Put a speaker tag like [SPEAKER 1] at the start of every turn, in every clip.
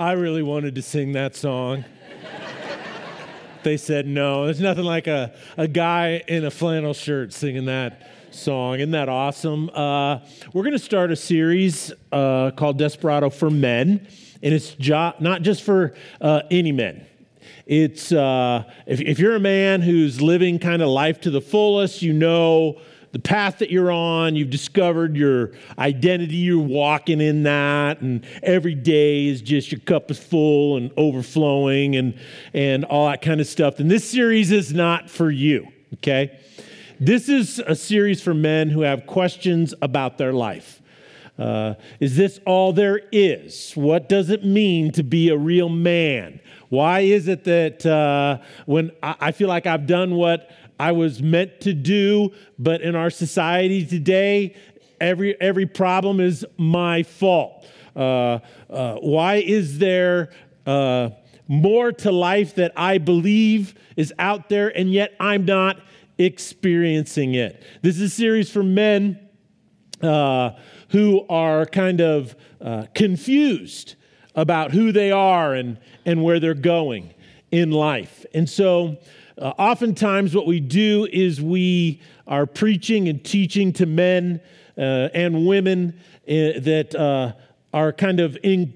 [SPEAKER 1] I really wanted to sing that song. they said no. There's nothing like a, a guy in a flannel shirt singing that song. Isn't that awesome? Uh, we're going to start a series uh, called Desperado for Men, and it's jo- not just for uh, any men. It's uh, if, if you're a man who's living kind of life to the fullest, you know the path that you're on, you've discovered your identity, you're walking in that, and every day is just your cup is full and overflowing and, and all that kind of stuff. And this series is not for you, okay? This is a series for men who have questions about their life. Uh, is this all there is? What does it mean to be a real man? Why is it that uh, when I, I feel like I've done what I was meant to do, but in our society today, every, every problem is my fault. Uh, uh, why is there uh, more to life that I believe is out there and yet I'm not experiencing it? This is a series for men uh, who are kind of uh, confused about who they are and, and where they're going in life. And so, uh, oftentimes, what we do is we are preaching and teaching to men uh, and women uh, that uh, are kind of in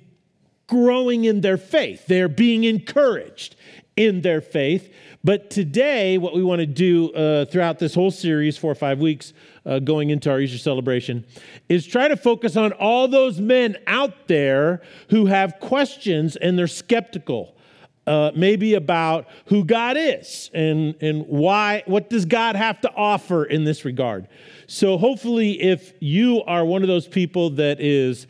[SPEAKER 1] growing in their faith. They're being encouraged in their faith. But today, what we want to do uh, throughout this whole series, four or five weeks uh, going into our Easter celebration, is try to focus on all those men out there who have questions and they're skeptical uh, maybe about who God is and, and why, what does God have to offer in this regard. So, hopefully, if you are one of those people that is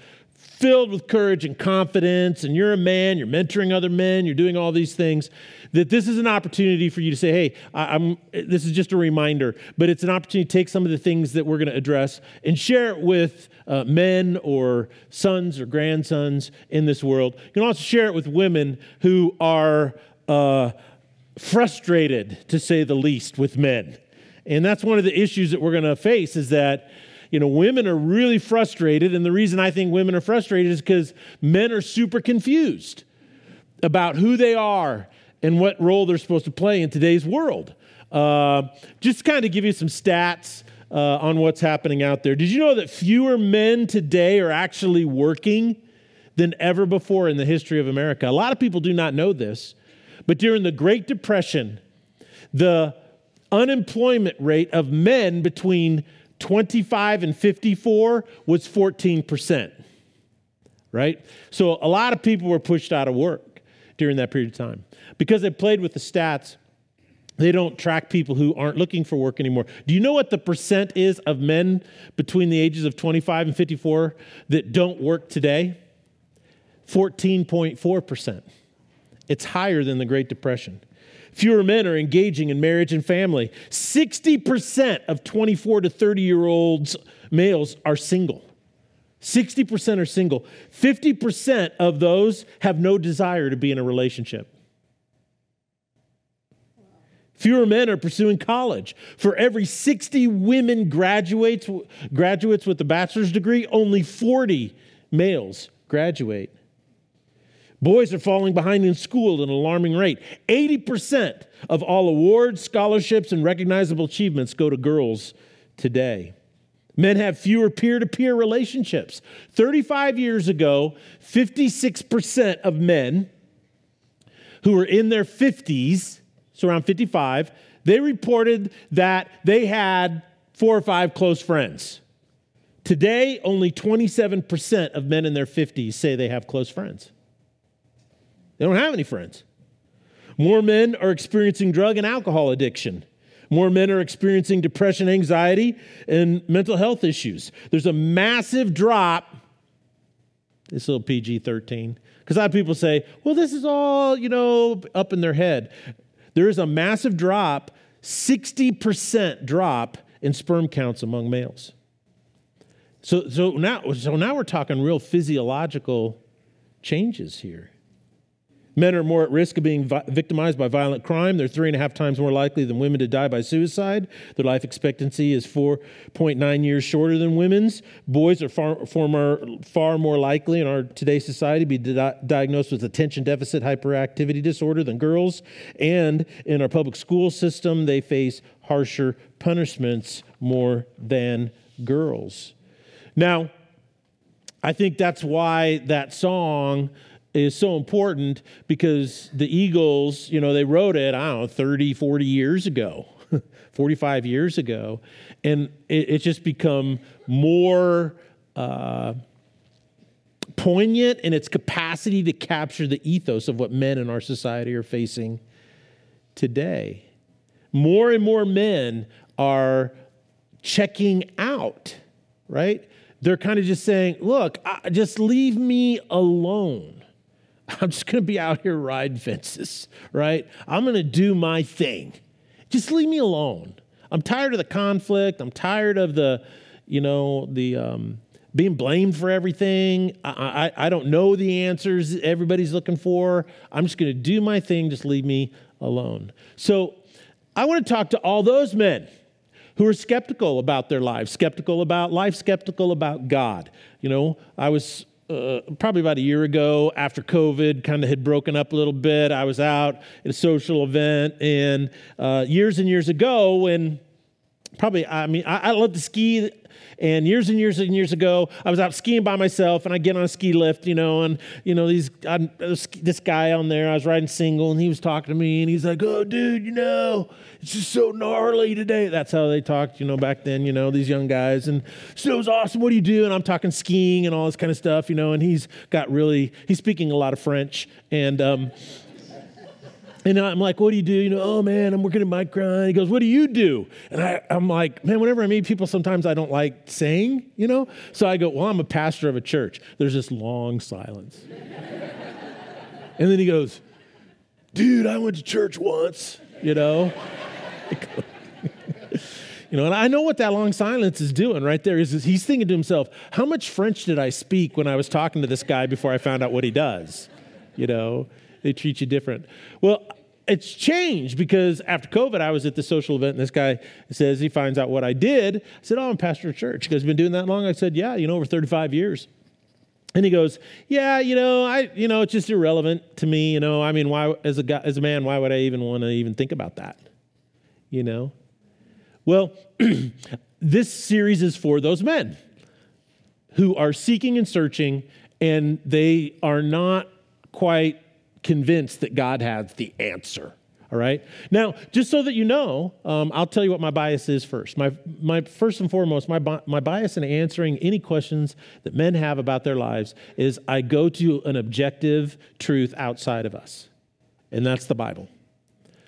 [SPEAKER 1] filled with courage and confidence, and you're a man, you're mentoring other men, you're doing all these things, that this is an opportunity for you to say, hey, I, am this is just a reminder, but it's an opportunity to take some of the things that we're going to address and share it with uh, men or sons or grandsons in this world. You can also share it with women who are uh, frustrated, to say the least, with men. And that's one of the issues that we're going to face is that you know, women are really frustrated. And the reason I think women are frustrated is because men are super confused about who they are and what role they're supposed to play in today's world. Uh, just kind of give you some stats uh, on what's happening out there. Did you know that fewer men today are actually working than ever before in the history of America? A lot of people do not know this, but during the Great Depression, the unemployment rate of men between 25 and 54 was 14%. Right? So a lot of people were pushed out of work during that period of time because they played with the stats, they don't track people who aren't looking for work anymore. Do you know what the percent is of men between the ages of 25 and 54 that don't work today? 14.4%. It's higher than the Great Depression. Fewer men are engaging in marriage and family. 60% of 24 to 30 year olds males are single. 60% are single. 50% of those have no desire to be in a relationship. Fewer men are pursuing college. For every 60 women graduates, graduates with a bachelor's degree, only 40 males graduate. Boys are falling behind in school at an alarming rate. 80% of all awards, scholarships, and recognizable achievements go to girls today. Men have fewer peer to peer relationships. 35 years ago, 56% of men who were in their 50s so around 55, they reported that they had four or five close friends. Today, only 27% of men in their 50s say they have close friends. They don't have any friends. More men are experiencing drug and alcohol addiction. More men are experiencing depression, anxiety, and mental health issues. There's a massive drop. This little PG 13. Because a lot of people say, well, this is all, you know, up in their head there is a massive drop, 60% drop in sperm counts among males. So, so, now, so now we're talking real physiological changes here. Men are more at risk of being vi- victimized by violent crime. They're three and a half times more likely than women to die by suicide. Their life expectancy is 4.9 years shorter than women's. Boys are far, far, more, far more likely in our today's society to be di- diagnosed with attention deficit hyperactivity disorder than girls. And in our public school system, they face harsher punishments more than girls. Now, I think that's why that song is so important because the Eagles, you know, they wrote it, I don't know, 30, 40 years ago, 45 years ago. And it, it's just become more uh, poignant in its capacity to capture the ethos of what men in our society are facing today. More and more men are checking out, right? They're kind of just saying, look, just leave me alone. I'm just going to be out here riding fences, right? I'm going to do my thing. Just leave me alone. I'm tired of the conflict. I'm tired of the, you know, the um, being blamed for everything. I, I, I don't know the answers everybody's looking for. I'm just going to do my thing. Just leave me alone. So I want to talk to all those men who are skeptical about their lives, skeptical about life, skeptical about God. You know, I was uh, probably about a year ago after COVID kind of had broken up a little bit. I was out at a social event, and uh, years and years ago, when probably, I mean, I, I love to ski and years and years and years ago, I was out skiing by myself, and I get on a ski lift, you know, and you know these this guy on there. I was riding single, and he was talking to me, and he's like, "Oh, dude, you know, it's just so gnarly today." That's how they talked, you know, back then. You know, these young guys, and so it was awesome. What do you do? And I'm talking skiing and all this kind of stuff, you know. And he's got really he's speaking a lot of French, and. Um, and I'm like, what do you do? You know, oh man, I'm working at Micron. He goes, what do you do? And I, I'm like, man, whenever I meet people, sometimes I don't like saying, you know? So I go, well, I'm a pastor of a church. There's this long silence. and then he goes, dude, I went to church once, you know? you know, and I know what that long silence is doing right there. Is he's thinking to himself, how much French did I speak when I was talking to this guy before I found out what he does? You know? they treat you different. Well, it's changed because after COVID, I was at the social event, and this guy says he finds out what I did. I said, Oh, I'm pastor of church. He goes, Been doing that long? I said, Yeah, you know, over 35 years. And he goes, "Yeah, you know, I, you know, it's just irrelevant to me. You know, I mean, why, as a guy, as a man, why would I even want to even think about that? You know. Well, this series is for those men who are seeking and searching, and they are not quite convinced that God has the answer. All right. Now, just so that you know, um, I'll tell you what my bias is first. My, my first and foremost, my, my bias in answering any questions that men have about their lives is I go to an objective truth outside of us, and that's the Bible.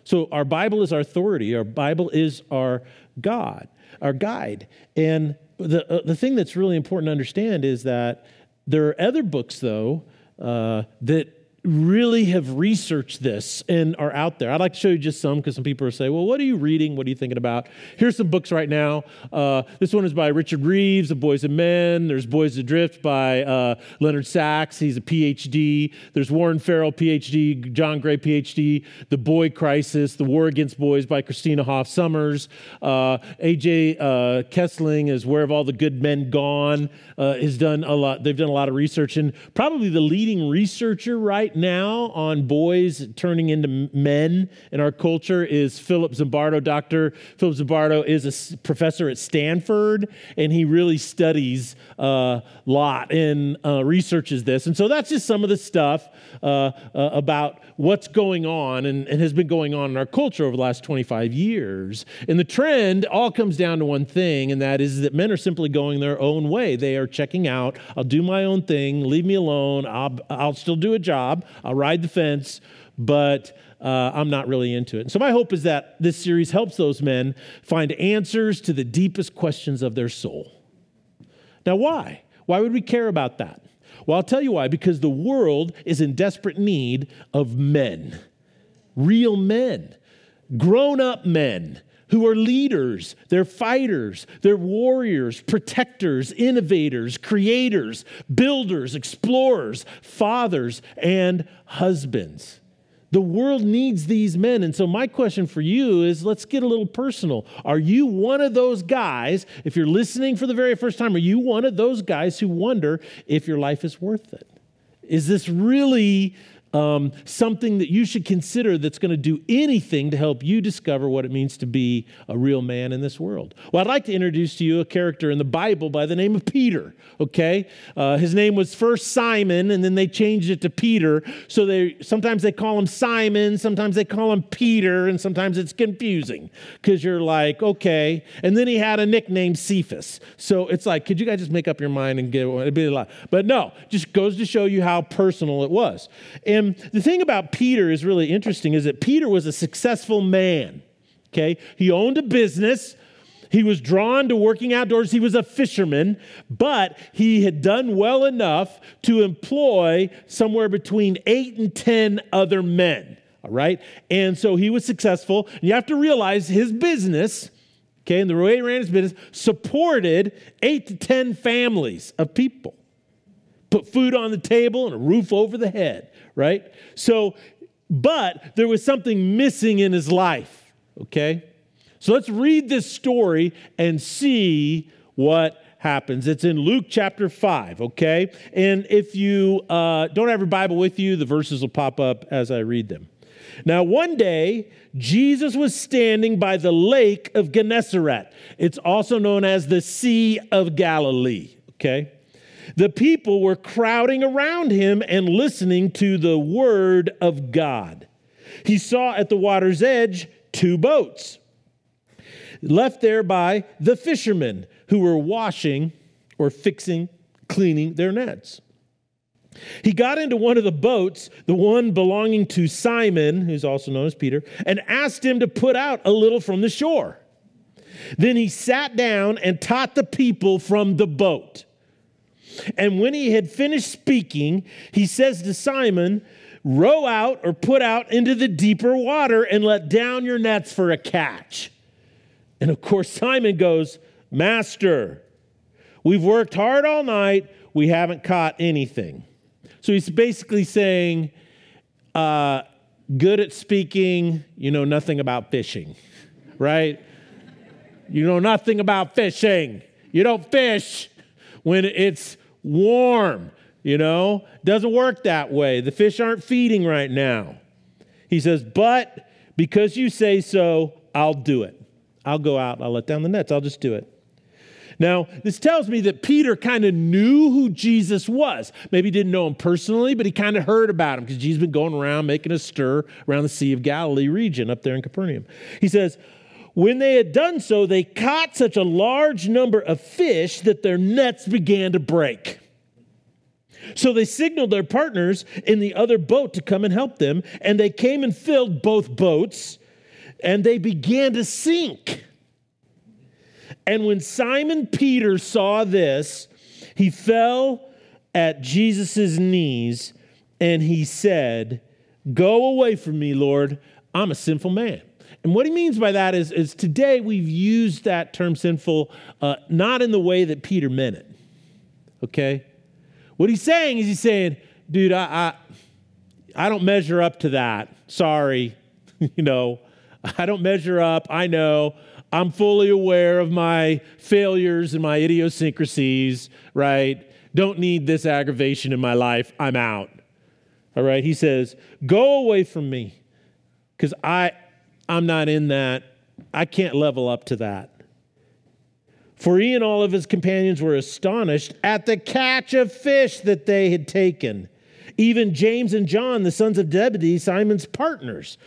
[SPEAKER 1] So our Bible is our authority. Our Bible is our God, our guide. And the uh, the thing that's really important to understand is that there are other books, though, uh, that really have researched this and are out there. I'd like to show you just some because some people are saying, well, what are you reading? What are you thinking about? Here's some books right now. Uh, this one is by Richard Reeves, The Boys and Men. There's Boys Adrift by uh, Leonard Sax. He's a PhD. There's Warren Farrell, PhD. John Gray, PhD. The Boy Crisis, The War Against Boys by Christina Hoff Sommers. Uh, A.J. Uh, Kessling is Where Have All the Good Men Gone? Uh, has done a lot. They've done a lot of research and probably the leading researcher right now on boys turning into men in our culture is Philip Zimbardo. Dr. Philip Zimbardo is a professor at Stanford, and he really studies a uh, lot and uh, researches this. And so that's just some of the stuff uh, uh, about what's going on and, and has been going on in our culture over the last 25 years. And the trend all comes down to one thing, and that is that men are simply going their own way. They are checking out, I'll do my own thing, leave me alone, I'll, I'll still do a job, I'll ride the fence, but uh, I'm not really into it. And so, my hope is that this series helps those men find answers to the deepest questions of their soul. Now, why? Why would we care about that? Well, I'll tell you why. Because the world is in desperate need of men, real men, grown up men who are leaders, they're fighters, they're warriors, protectors, innovators, creators, builders, explorers, fathers, and husbands. The world needs these men. And so, my question for you is let's get a little personal. Are you one of those guys, if you're listening for the very first time, are you one of those guys who wonder if your life is worth it? Is this really um, something that you should consider that's going to do anything to help you discover what it means to be a real man in this world. Well, I'd like to introduce to you a character in the Bible by the name of Peter, okay? Uh, his name was first Simon, and then they changed it to Peter. So they sometimes they call him Simon, sometimes they call him Peter, and sometimes it's confusing because you're like, okay. And then he had a nickname, Cephas. So it's like, could you guys just make up your mind and get It'd be a lot. But no, just goes to show you how personal it was. And and the thing about Peter is really interesting is that Peter was a successful man. Okay? He owned a business. He was drawn to working outdoors. He was a fisherman, but he had done well enough to employ somewhere between eight and 10 other men. All right? And so he was successful. And you have to realize his business, okay, and the way he ran his business, supported eight to 10 families of people. Put food on the table and a roof over the head right? So, but there was something missing in his life, okay? So let's read this story and see what happens. It's in Luke chapter 5, okay? And if you uh, don't have your Bible with you, the verses will pop up as I read them. Now, one day, Jesus was standing by the lake of Gennesaret. It's also known as the Sea of Galilee, okay? The people were crowding around him and listening to the word of God. He saw at the water's edge two boats left there by the fishermen who were washing or fixing, cleaning their nets. He got into one of the boats, the one belonging to Simon, who's also known as Peter, and asked him to put out a little from the shore. Then he sat down and taught the people from the boat. And when he had finished speaking, he says to Simon, Row out or put out into the deeper water and let down your nets for a catch. And of course, Simon goes, Master, we've worked hard all night, we haven't caught anything. So he's basically saying, uh, Good at speaking, you know nothing about fishing, right? You know nothing about fishing. You don't fish when it's warm. You know, doesn't work that way. The fish aren't feeding right now. He says, But because you say so, I'll do it. I'll go out, I'll let down the nets, I'll just do it. Now, this tells me that Peter kind of knew who Jesus was. Maybe he didn't know him personally, but he kind of heard about him because Jesus has been going around making a stir around the Sea of Galilee region up there in Capernaum. He says, when they had done so, they caught such a large number of fish that their nets began to break. So they signaled their partners in the other boat to come and help them, and they came and filled both boats, and they began to sink. And when Simon Peter saw this, he fell at Jesus' knees and he said, Go away from me, Lord. I'm a sinful man. And what he means by that is, is today we've used that term sinful uh, not in the way that Peter meant it. Okay? What he's saying is he's saying, dude, I, I, I don't measure up to that. Sorry. you know, I don't measure up. I know. I'm fully aware of my failures and my idiosyncrasies, right? Don't need this aggravation in my life. I'm out. All right? He says, Go away from me because I, I'm not in that. I can't level up to that. For he and all of his companions were astonished at the catch of fish that they had taken. Even James and John, the sons of Zebedee, Simon's partners.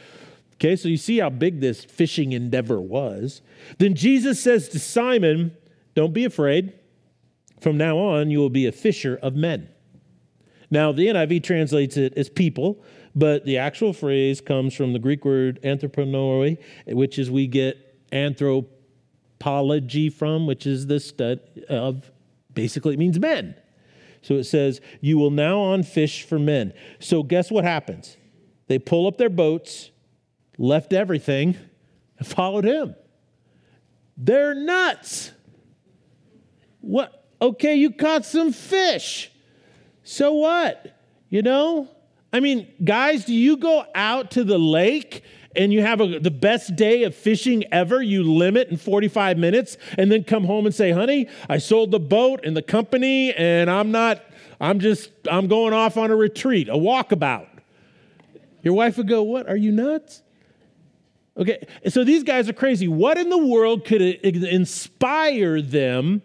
[SPEAKER 1] Okay, so you see how big this fishing endeavor was. Then Jesus says to Simon, Don't be afraid. From now on, you will be a fisher of men. Now, the NIV translates it as people, but the actual phrase comes from the Greek word anthropomorphoi, which is we get anthropology from, which is the study of basically it means men. So it says, You will now on fish for men. So guess what happens? They pull up their boats, left everything, and followed him. they're nuts. What? Okay, you caught some fish. So what? You know? I mean, guys, do you go out to the lake and you have a, the best day of fishing ever? You limit in 45 minutes and then come home and say, honey, I sold the boat and the company and I'm not, I'm just, I'm going off on a retreat, a walkabout. Your wife would go, What? Are you nuts? Okay, so these guys are crazy. What in the world could inspire them,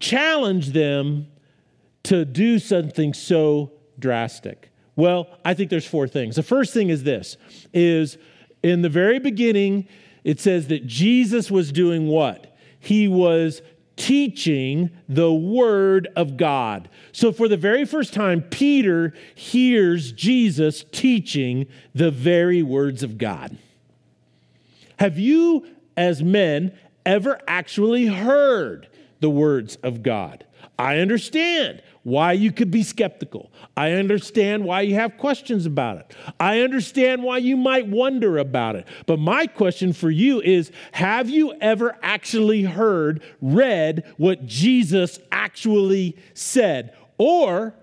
[SPEAKER 1] challenge them to do something so drastic? Well, I think there's four things. The first thing is this is in the very beginning it says that Jesus was doing what? He was teaching the word of God. So, for the very first time, Peter hears Jesus teaching the very words of God. Have you, as men, ever actually heard the words of God? I understand why you could be skeptical. I understand why you have questions about it. I understand why you might wonder about it. But my question for you is Have you ever actually heard, read what Jesus actually said? Or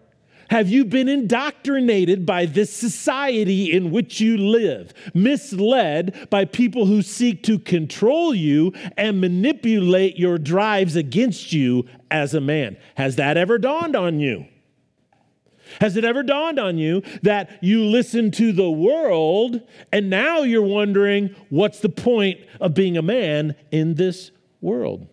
[SPEAKER 1] have you been indoctrinated by this society in which you live, misled by people who seek to control you and manipulate your drives against you as a man? Has that ever dawned on you? Has it ever dawned on you that you listen to the world and now you're wondering what's the point of being a man in this world?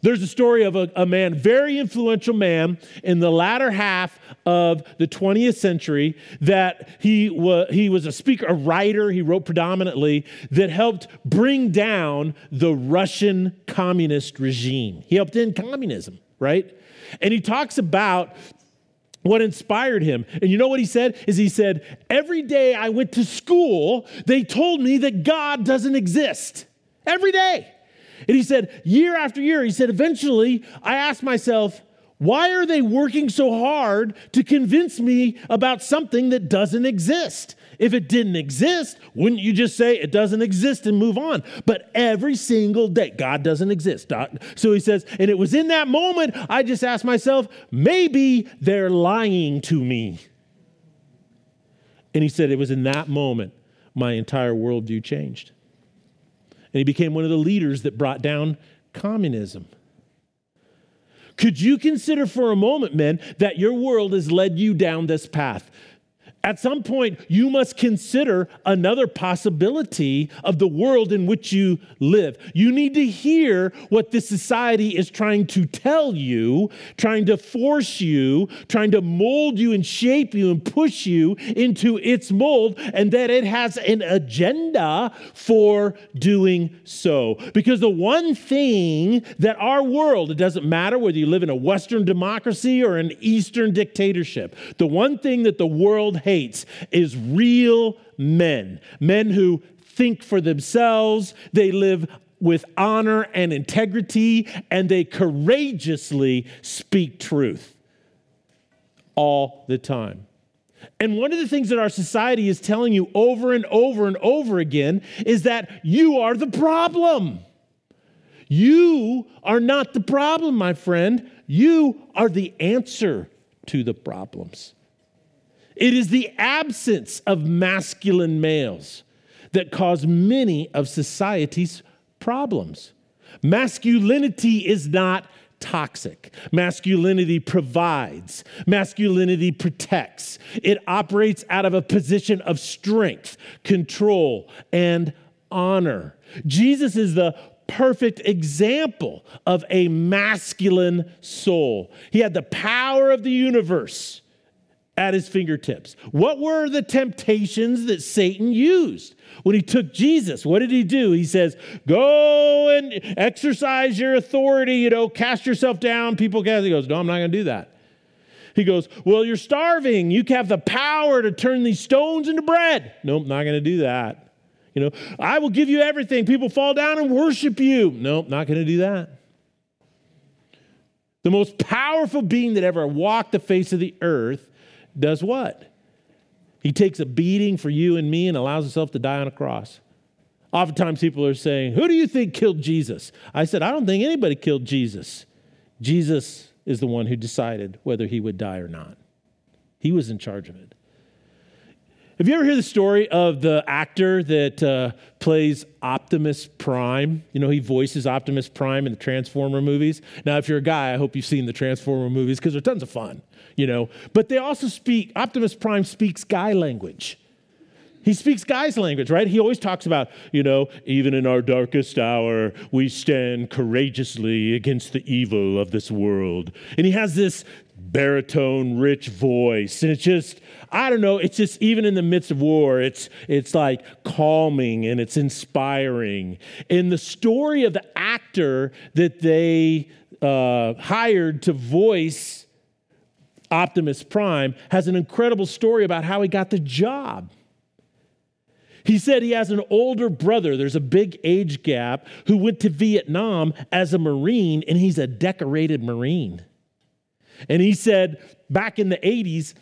[SPEAKER 1] There's a story of a, a, man, very influential man in the latter half of the 20th century, that he, wa- he was a speaker, a writer, he wrote predominantly, that helped bring down the Russian communist regime. He helped end communism, right? And he talks about what inspired him. And you know what he said? Is he said, Every day I went to school, they told me that God doesn't exist. Every day. And he said, year after year, he said, eventually I asked myself, why are they working so hard to convince me about something that doesn't exist? If it didn't exist, wouldn't you just say it doesn't exist and move on? But every single day, God doesn't exist. So he says, and it was in that moment I just asked myself, maybe they're lying to me. And he said, it was in that moment my entire worldview changed. And he became one of the leaders that brought down communism. Could you consider for a moment, men, that your world has led you down this path? At some point, you must consider another possibility of the world in which you live. You need to hear what this society is trying to tell you, trying to force you, trying to mold you and shape you and push you into its mold, and that it has an agenda for doing so. Because the one thing that our world, it doesn't matter whether you live in a Western democracy or an Eastern dictatorship, the one thing that the world hates is real men, men who think for themselves, they live with honor and integrity, and they courageously speak truth all the time. And one of the things that our society is telling you over and over and over again is that you are the problem. You are not the problem, my friend. You are the answer to the problems. It is the absence of masculine males that cause many of society's problems. Masculinity is not toxic. Masculinity provides, masculinity protects. It operates out of a position of strength, control, and honor. Jesus is the perfect example of a masculine soul. He had the power of the universe at his fingertips. What were the temptations that Satan used? When he took Jesus, what did he do? He says, Go and exercise your authority, you know, cast yourself down. People cast. He goes, No, I'm not going to do that. He goes, Well, you're starving. You have the power to turn these stones into bread. Nope, not going to do that. You know, I will give you everything. People fall down and worship you. Nope, not going to do that. The most powerful being that ever walked the face of the earth does what? He takes a beating for you and me and allows himself to die on a cross. Oftentimes people are saying, Who do you think killed Jesus? I said, I don't think anybody killed Jesus. Jesus is the one who decided whether he would die or not. He was in charge of it. Have you ever heard the story of the actor that uh, plays Optimus Prime? You know, he voices Optimus Prime in the Transformer movies. Now, if you're a guy, I hope you've seen the Transformer movies because they're tons of fun, you know. But they also speak, Optimus Prime speaks guy language. He speaks guy's language, right? He always talks about, you know, even in our darkest hour, we stand courageously against the evil of this world. And he has this baritone rich voice. And it's just i don't know it's just even in the midst of war it's it's like calming and it's inspiring. In the story of the actor that they uh, hired to voice optimus prime has an incredible story about how he got the job. He said he has an older brother, there's a big age gap, who went to Vietnam as a Marine, and he's a decorated Marine. And he said back in the 80s,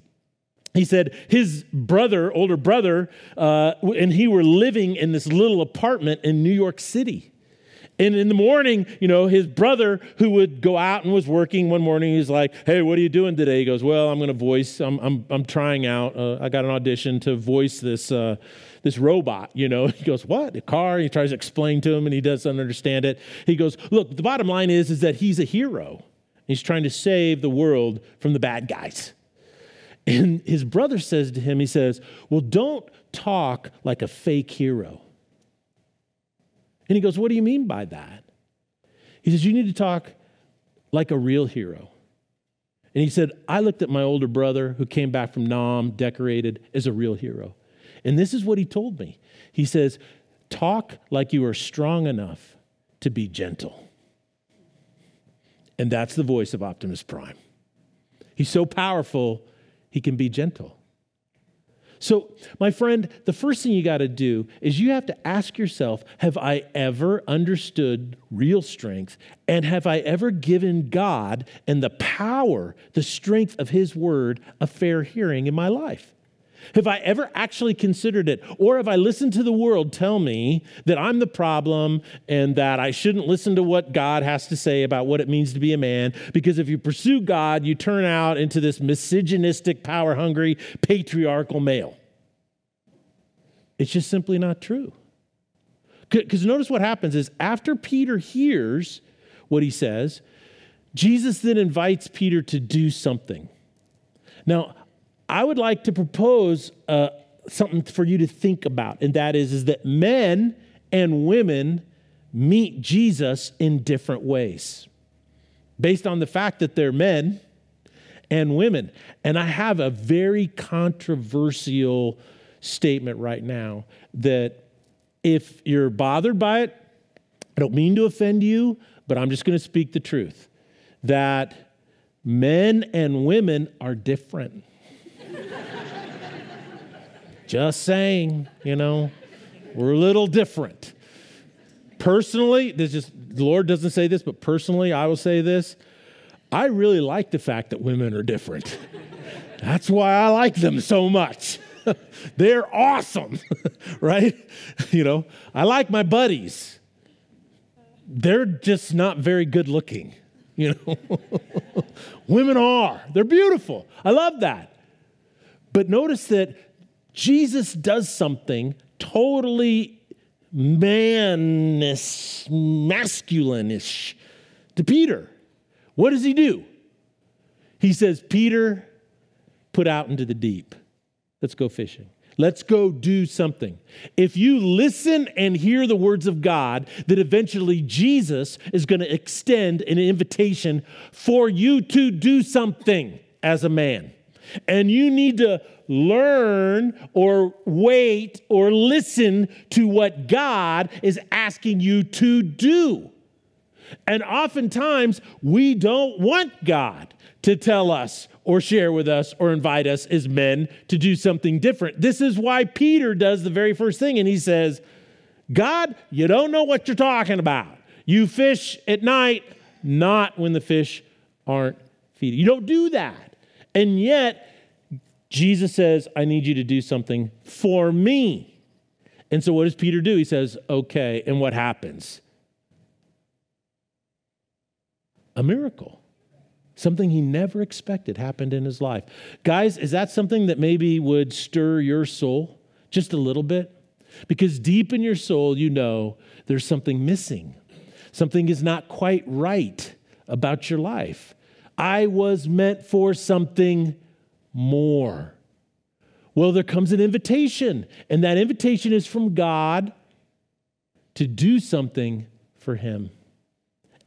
[SPEAKER 1] he said his brother, older brother, uh, and he were living in this little apartment in New York City. And in the morning, you know, his brother who would go out and was working one morning, he's like, Hey, what are you doing today? He goes, Well, I'm going to voice, I'm, I'm, I'm trying out. Uh, I got an audition to voice this, uh, this robot, you know. He goes, What? A car? He tries to explain to him and he doesn't understand it. He goes, Look, the bottom line is, is that he's a hero. He's trying to save the world from the bad guys. And his brother says to him, he says, Well, don't talk like a fake hero. And he goes, What do you mean by that? He says, You need to talk like a real hero. And he said, I looked at my older brother who came back from Nam, decorated, as a real hero. And this is what he told me. He says, Talk like you are strong enough to be gentle. And that's the voice of Optimus Prime. He's so powerful, he can be gentle. So, my friend, the first thing you got to do is you have to ask yourself Have I ever understood real strength? And have I ever given God and the power, the strength of His word, a fair hearing in my life? Have I ever actually considered it? Or have I listened to the world tell me that I'm the problem and that I shouldn't listen to what God has to say about what it means to be a man? Because if you pursue God, you turn out into this misogynistic, power hungry, patriarchal male. It's just simply not true. Because notice what happens is after Peter hears what he says, Jesus then invites Peter to do something. Now, I would like to propose uh, something for you to think about, and that is, is that men and women meet Jesus in different ways based on the fact that they're men and women. And I have a very controversial statement right now that if you're bothered by it, I don't mean to offend you, but I'm just going to speak the truth that men and women are different. Just saying, you know, we're a little different. Personally, this just the Lord doesn't say this, but personally, I will say this. I really like the fact that women are different. That's why I like them so much. They're awesome, right? You know, I like my buddies. They're just not very good looking, you know. Women are. They're beautiful. I love that. But notice that Jesus does something totally mannish, masculinish to Peter. What does he do? He says, Peter, put out into the deep. Let's go fishing. Let's go do something. If you listen and hear the words of God, that eventually Jesus is going to extend an invitation for you to do something as a man. And you need to learn or wait or listen to what God is asking you to do. And oftentimes, we don't want God to tell us or share with us or invite us as men to do something different. This is why Peter does the very first thing, and he says, God, you don't know what you're talking about. You fish at night, not when the fish aren't feeding. You don't do that. And yet, Jesus says, I need you to do something for me. And so what does Peter do? He says, okay. And what happens? A miracle. Something he never expected happened in his life. Guys, is that something that maybe would stir your soul just a little bit? Because deep in your soul, you know there's something missing. Something is not quite right about your life. I was meant for something more. Well, there comes an invitation, and that invitation is from God to do something for him.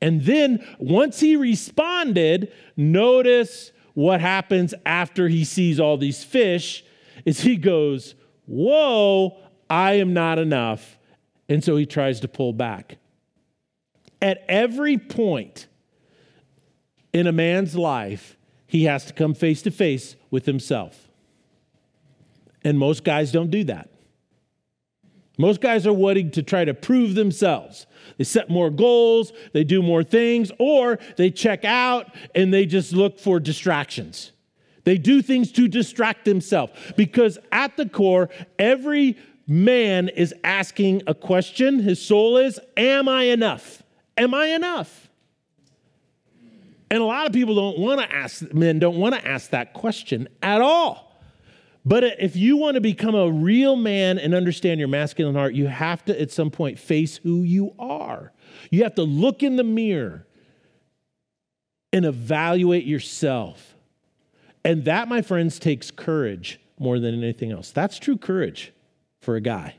[SPEAKER 1] And then once he responded, notice what happens after he sees all these fish is he goes, "Whoa, I am not enough." And so he tries to pull back. At every point in a man's life, he has to come face to face with himself. And most guys don't do that. Most guys are wanting to try to prove themselves. They set more goals, they do more things, or they check out and they just look for distractions. They do things to distract themselves because at the core, every man is asking a question. His soul is, Am I enough? Am I enough? And a lot of people don't want to ask, men don't want to ask that question at all. But if you want to become a real man and understand your masculine heart, you have to at some point face who you are. You have to look in the mirror and evaluate yourself. And that, my friends, takes courage more than anything else. That's true courage for a guy.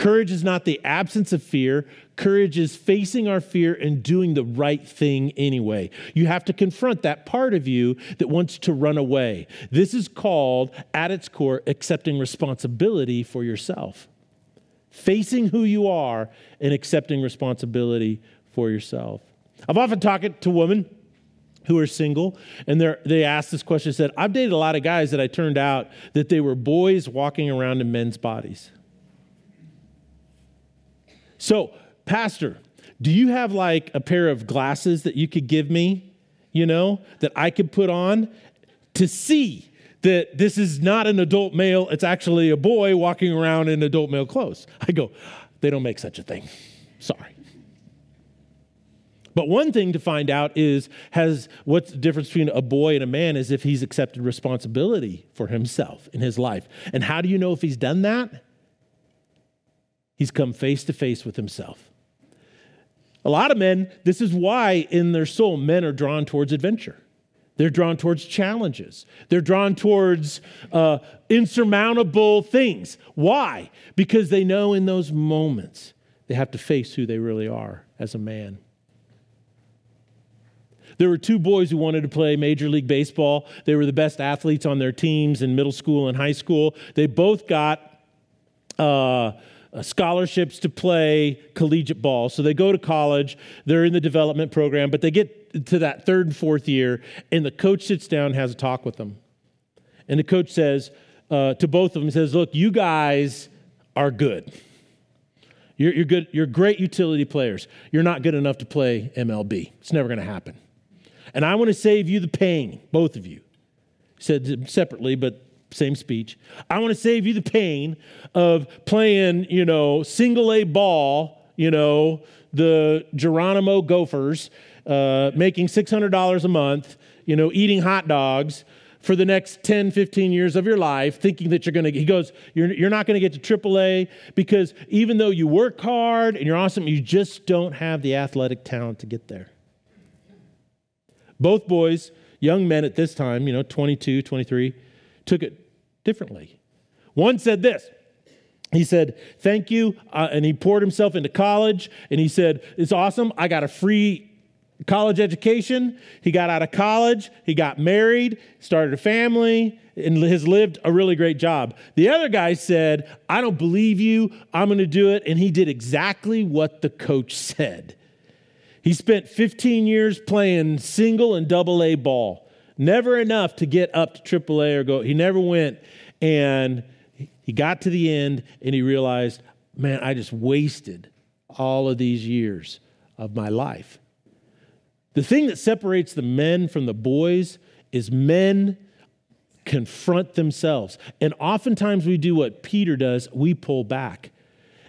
[SPEAKER 1] Courage is not the absence of fear. Courage is facing our fear and doing the right thing anyway. You have to confront that part of you that wants to run away. This is called, at its core, accepting responsibility for yourself. Facing who you are and accepting responsibility for yourself. I've often talked to women who are single and they ask this question said i've dated a lot of guys that i turned out that they were boys walking around in men's bodies so, Pastor, do you have like a pair of glasses that you could give me, you know, that I could put on to see that this is not an adult male, it's actually a boy walking around in adult male clothes? I go, they don't make such a thing. Sorry. But one thing to find out is has what's the difference between a boy and a man is if he's accepted responsibility for himself in his life. And how do you know if he's done that? He's come face to face with himself. A lot of men, this is why in their soul, men are drawn towards adventure. They're drawn towards challenges. They're drawn towards uh, insurmountable things. Why? Because they know in those moments they have to face who they really are as a man. There were two boys who wanted to play Major League Baseball. They were the best athletes on their teams in middle school and high school. They both got uh, uh, scholarships to play collegiate ball. So they go to college, they're in the development program, but they get to that third and fourth year, and the coach sits down has a talk with them. And the coach says uh, to both of them, says, Look, you guys are good. You're, you're good. You're great utility players. You're not good enough to play MLB. It's never going to happen. And I want to save you the pain, both of you. Said separately, but same speech. I want to save you the pain of playing, you know, single A ball, you know, the Geronimo Gophers, uh, making $600 a month, you know, eating hot dogs for the next 10, 15 years of your life, thinking that you're going to, he goes, you're, you're not going to get to AAA because even though you work hard and you're awesome, you just don't have the athletic talent to get there. Both boys, young men at this time, you know, 22, 23, took it differently. One said this he said, Thank you. Uh, and he poured himself into college. And he said, It's awesome. I got a free college education. He got out of college. He got married, started a family, and has lived a really great job. The other guy said, I don't believe you. I'm going to do it. And he did exactly what the coach said. He spent 15 years playing single and double A ball. Never enough to get up to triple A or go. He never went. And he got to the end and he realized, man, I just wasted all of these years of my life. The thing that separates the men from the boys is men confront themselves. And oftentimes we do what Peter does we pull back.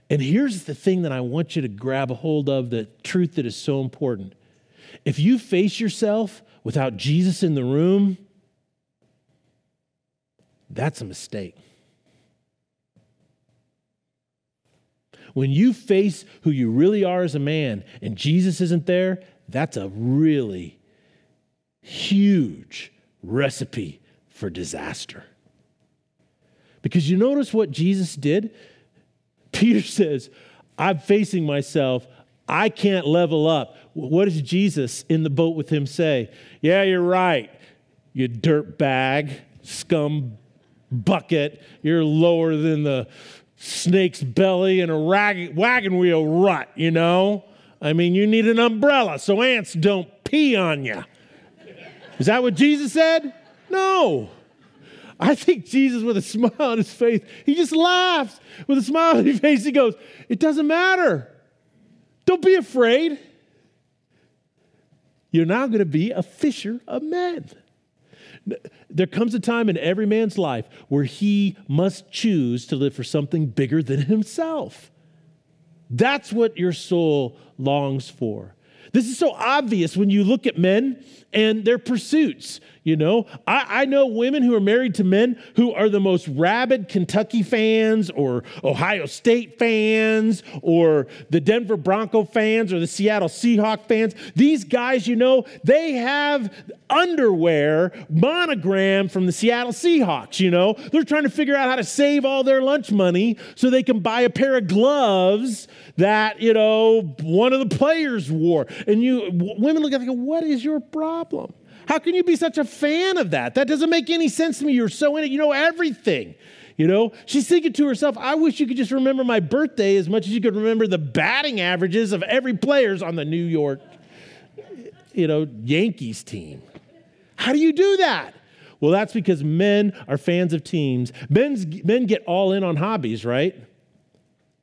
[SPEAKER 1] And here's the thing that I want you to grab a hold of the truth that is so important. If you face yourself without Jesus in the room, that's a mistake. When you face who you really are as a man and Jesus isn't there, that's a really huge recipe for disaster. Because you notice what Jesus did? Peter says, I'm facing myself. I can't level up. What does Jesus in the boat with him say? Yeah, you're right, you dirt bag, scum bucket. You're lower than the snake's belly and a rag- wagon wheel rut, you know? I mean, you need an umbrella so ants don't pee on you. Is that what Jesus said? No. I think Jesus, with a smile on his face, he just laughs. With a smile on his face, he goes, It doesn't matter. Don't be afraid. You're now going to be a fisher of men. There comes a time in every man's life where he must choose to live for something bigger than himself. That's what your soul longs for. This is so obvious when you look at men and their pursuits. You know, I, I, know women who are married to men who are the most rabid Kentucky fans or Ohio State fans or the Denver Bronco fans or the Seattle Seahawk fans. These guys, you know, they have underwear monogram from the Seattle Seahawks. You know, they're trying to figure out how to save all their lunch money so they can buy a pair of gloves that, you know, one of the players wore. And you women look at it and go, What is your problem? How can you be such a fan of that? That doesn't make any sense to me. You're so in it. You know everything. You know, she's thinking to herself, I wish you could just remember my birthday as much as you could remember the batting averages of every player's on the New York, you know, Yankees team. How do you do that? Well, that's because men are fans of teams. Men's, men get all in on hobbies, right?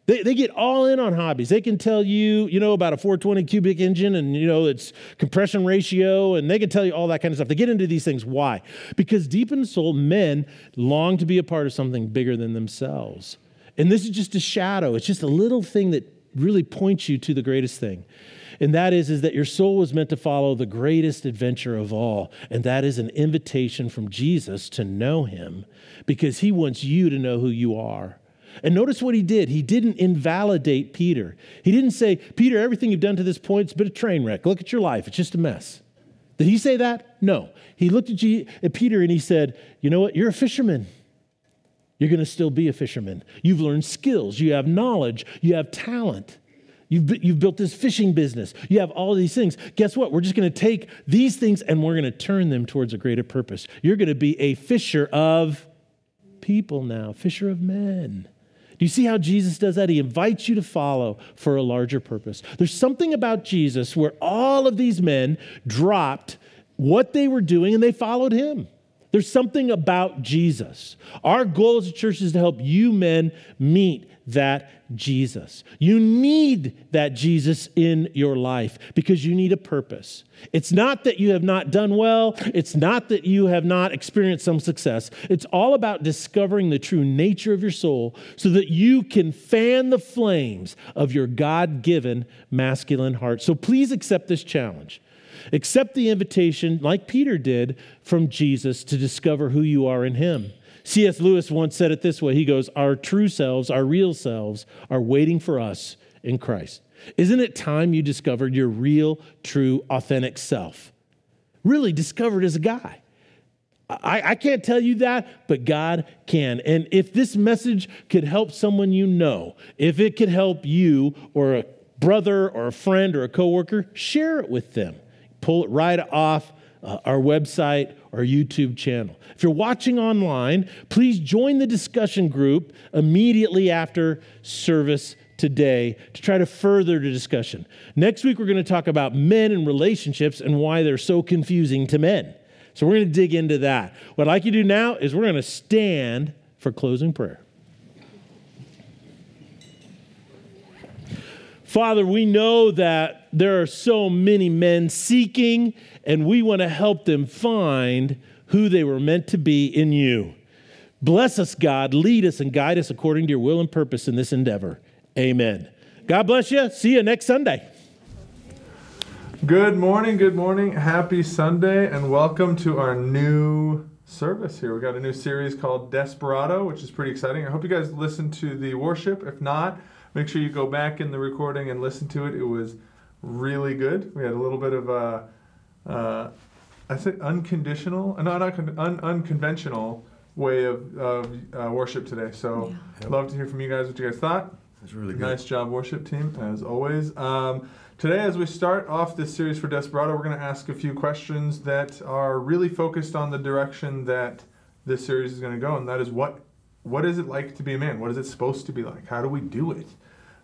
[SPEAKER 1] They, they get all in on hobbies. They can tell you, you know, about a 420 cubic engine and, you know, its compression ratio, and they can tell you all that kind of stuff. They get into these things. Why? Because deep in the soul, men long to be a part of something bigger than themselves. And this is just a shadow. It's just a little thing that really points you to the greatest thing. And that is, is that your soul was meant to follow the greatest adventure of all. And that is an invitation from Jesus to know him because he wants you to know who you are. And notice what he did. He didn't invalidate Peter. He didn't say, Peter, everything you've done to this point, it's been a train wreck. Look at your life, it's just a mess. Did he say that? No. He looked at, G- at Peter and he said, You know what? You're a fisherman. You're going to still be a fisherman. You've learned skills, you have knowledge, you have talent. You've, you've built this fishing business. You have all these things. Guess what? We're just going to take these things and we're going to turn them towards a greater purpose. You're going to be a fisher of people now, fisher of men. Do you see how Jesus does that? He invites you to follow for a larger purpose. There's something about Jesus where all of these men dropped what they were doing and they followed him. There's something about Jesus. Our goal as a church is to help you men meet that Jesus. You need that Jesus in your life because you need a purpose. It's not that you have not done well, it's not that you have not experienced some success. It's all about discovering the true nature of your soul so that you can fan the flames of your God given masculine heart. So please accept this challenge. Accept the invitation, like Peter did, from Jesus to discover who you are in Him. C.S. Lewis once said it this way He goes, Our true selves, our real selves, are waiting for us in Christ. Isn't it time you discovered your real, true, authentic self? Really discovered as a guy. I, I, can't tell you that, but God can. And if this message could help someone you know, if it could help you or a brother or a friend or a coworker, share it with them. Pull it right off uh, our website or YouTube channel. If you're watching online, please join the discussion group immediately after service today to try to further the discussion. Next week, we're going to talk about men and relationships and why they're so confusing to men. So we're going to dig into that. What I'd like you to do now is we're going to stand for closing prayer. Father, we know that there are so many men seeking, and we want to help them find who they were meant to be in you. Bless us, God. Lead us and guide us according to your will and purpose in this endeavor. Amen. God bless you. See you next Sunday.
[SPEAKER 2] Good morning, good morning. Happy Sunday, and welcome to our new service here. We got a new series called Desperado, which is pretty exciting. I hope you guys listened to the worship. If not, make sure you go back in the recording and listen to it. It was really good. We had a little bit of a, uh, I say unconditional, uh, not un- unconventional way of, of uh, worship today. So, yeah. love to hear from you guys what you guys thought.
[SPEAKER 3] It's really good.
[SPEAKER 2] Nice job, worship team, as always. Um, today, as we start off this series for Desperado, we're going to ask a few questions that are really focused on the direction that this series is going to go, and that is what what is it like to be a man? What is it supposed to be like? How do we do it?